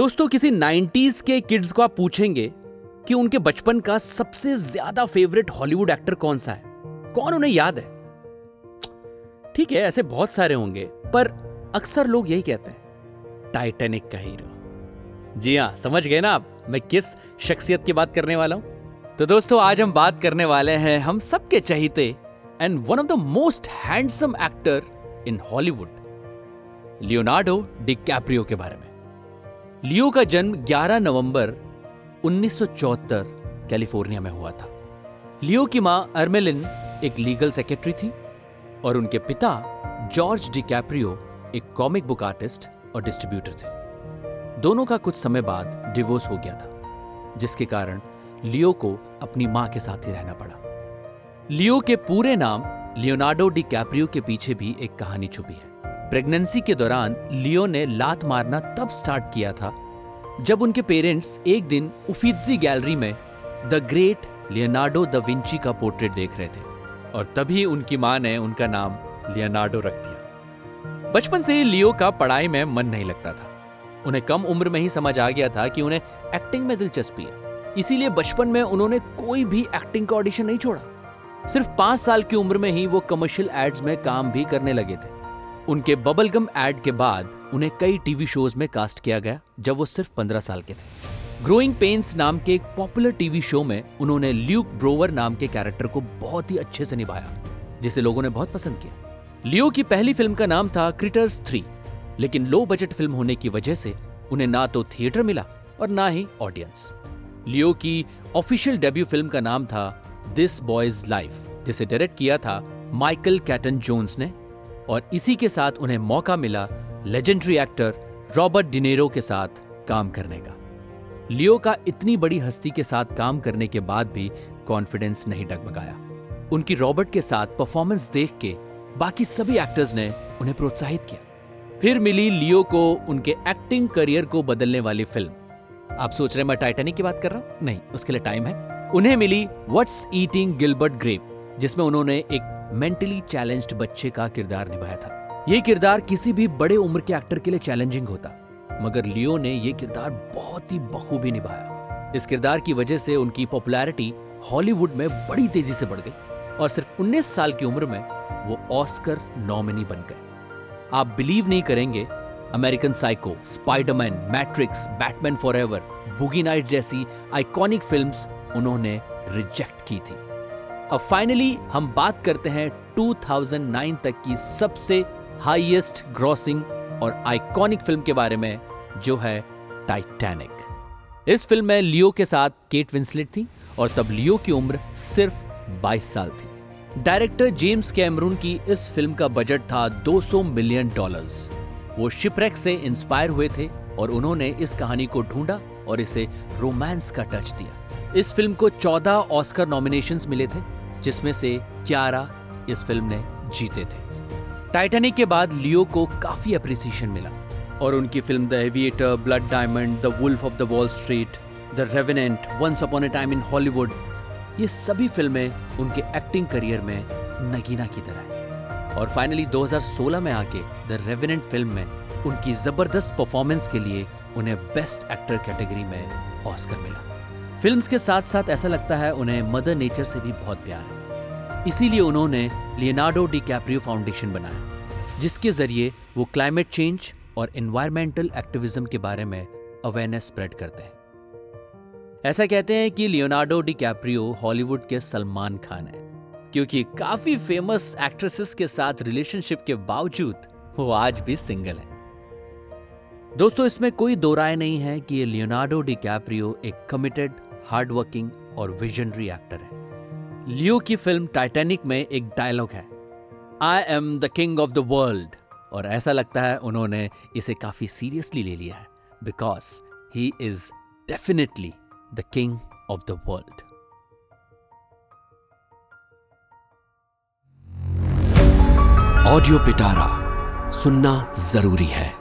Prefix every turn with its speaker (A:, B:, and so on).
A: दोस्तों, किसी 90s के किड्स को आप पूछेंगे कि उनके बचपन का सबसे ज़्यादा फेवरेट हॉलीवुड एक्टर कौन सा है? कौन उन्हें याद है? ठीक है, ऐसे बहुत सारे होंगे, पर अक्सर लोग यही कहते हैं टाइटेनिक का हीरो जी हाँ समझ गए ना आप, मैं किस शख्सियत की बात करने वाला हूँ? तो दोस्तों, आज हम बात करने वाले हैं हम सबके चहीते and one of the most handsome actor in Hollywood Leonardo DiCaprio के बारे में। लियो का जन्म 11 नवंबर 1974 कैलिफ़ोर्निया में हुआ था। लियो की माँ अर्मेलिन एक लीगल सेक्रेटरी थी और उनके पिता जॉर्ज डिकैप्रियो एक कॉमिक बुक आर्टिस्ट और डिस्ट्रीब्यूटर थे। दोनों का कुछ समय बाद डिवोर्स हो गया था, जिसके कारण लियो को अपनी माँ के साथ ही रहना पड़ा। लियो के पूरे नाम लियोनार्डो डी कैप्रियो के पीछे भी एक कहानी छुपी है। प्रेगनेंसी के दौरान लियो ने लात मारना तब स्टार्ट किया था, जब उनके पेरेंट्स एक दिन उफिजी गैलरी में the great Leonardo da Vinci का पोर्ट्रेट देख रहे थे, और तभी उनकी माँ ने उनका नाम लियोनार्डो रख दिया। बचपन से ही लियो का पढ़ाई में मन नहीं लगता था। उन्हें कम उम्र में ही समझ आ गया था कि उन्हें एक्टिंग में दिलचस्पी है। इसीलिए बचपन में उन्होंने कोई भी एक्टिंग का ऑडिशन नहीं छोड़ा। सिर्फ़ पाँच साल की उम्र में ही वो कमर्शियल एड्स में काम भी करने लगे थे। उनके बबलगम एड के बाद उन्हें कई टीवी शोज़ में कास्ट किया गया, जब वो सिर्फ़ पंद्रह साल के थे। ग्रोइंग पेन्स नाम के एक पॉपुलर टीवी शो में उन्होंने ल्यूक ब्रोवर नाम के कैरेक्टर को बहुत ही अच्छे से निभाया, जिसे लोगों ने बहुत पसंद किया। लियो की पहली फ़िल्म का नाम था क्रिटर्स थ्री लेकिन लो बजट फ़िल्म होने की वजह से उन्हें ना तो थिएटर मिला और ना ही ऑडियंस लियो की ऑफिशियल डेब्यू फ़िल्म का नाम था दिस बॉयज़ लाइफ जिसे डायरेक्ट किया था माइकल कैटन जोन्स ने। और इसी के साथ उन्हें मौका मिला लेजेंडरी एक्टर रॉबर्ट डिनेरो के साथ काम करने का। लियो का इतनी बड़ी हस्ती के साथ काम करने के बाद भी कॉन्फिडेंस नहीं डगमगाया। उनकी रॉबर्ट के साथ परफॉर्मेंस देख के बाकी सभी एक्टर्स ने उन्हें प्रोत्साहित किया। फिर मिली लियो को उनके एक्टिंग करियर को बदलने वाली फ़िल्म आप सोच रहे मैं टाइटेनिक की बात कर रहा हूँ? नहीं, उसके लिए टाइम है। उन्हें मिली व्हाट्स ईटिंग गिलबर्ट ग्रेप जिसमें उन्होंने एक मेंटली चैलेंज्ड बच्चे का किरदार निभाया था। ये किरदार किसी भी बड़े उम्र के एक्टर के लिए चैलेंजिंग होता, मगर लियो ने यह किरदार बहुत ही बखूबी निभाया। इस किरदार की वजह से उनकी पॉपुलैरिटी हॉलीवुड में बड़ी तेज़ी से बढ़ गई, और सिर्फ़ 19 साल की उम्र में वो ऑस्कर नॉमिनी बन गए। आप बिलीव नहीं करेंगे, American Psycho, Spiderman, Matrix, Batman Forever Boogie Night जैसी आइकॉनिक फिल्म्स उन्होंने रिजेक्ट की थी। अब फाइनली हम बात करते हैं 2009 तक की सबसे हाईएस्ट ग्रॉसिंग और आइकॉनिक फ़िल्म के बारे में, जो है टाइटैनिक इस फ़िल्म में लियो के साथ केट विंसलेट थी और तब लियो की उम्र सिर्फ़ 22 साल थी। डायरेक्टर जेम्स कैमरून की इस फ़िल्म का बजट था 200 मिलियन डॉलर्स वो शिपरेक से इंस्पायर हुए थे और उन्होंने इस कहानी को ढूंढा और इसे रोमांस का टच दिया। इस फ़िल्म को 14 ऑस्कर नॉमिनेशंस मिले थे। जिसमें से 11 इस फ़िल्म ने जीते थे। टाइटैनिक के बाद लियो को काफ़ी अप्रिसिएशन मिला और उनकी film the Aviator Blood Diamond the Wolf of the Wall Street the Revenant Once Upon a Time in Hollywood ये सभी फ़िल्में उनके एक्टिंग करियर में नगीना की तरह है। और फाइनली 2016 में आके द रेवेनेंट फ़िल्म में उनकी ज़बरदस्त परफॉर्मेंस के लिए उन्हें बेस्ट एक्टर कैटेगरी में ऑस्कर मिला। फिल्म्स के साथ साथ ऐसा लगता है उन्हें मदर नेचर से भी बहुत प्यार है। इसीलिए उन्होंने लियोनार्डो डी कैप्रियो फाउंडेशन बनाया, जिसके ज़रिए वो क्लाइमेट चेंज और एनवायरमेंटल एक्टिविज्म के बारे में अवेयरनेस स्प्रेड करते हैं। ऐसा कहते हैं कि लियोनार्डो डी कैप्रियो हॉलीवुड के सलमान खान है, क्योंकि काफ़ी फ़ेमस एक्ट्रेसेस के साथ रिलेशनशिप के बावजूद वो आज भी सिंगल है। दोस्तों, इसमें कोई दो राय नहीं है कि लियोनार्डो डी कैप्रियो एक कमिटेड हार्डवर्किंग और विजनरी एक्टर है। लियो की फ़िल्म टाइटैनिक में एक डायलॉग है I am the king of the world और ऐसा लगता है उन्होंने इसे काफ़ी सीरियसली ले लिया है because he is definitely the king of the world
B: audio पिटारा सुनना ज़रूरी है।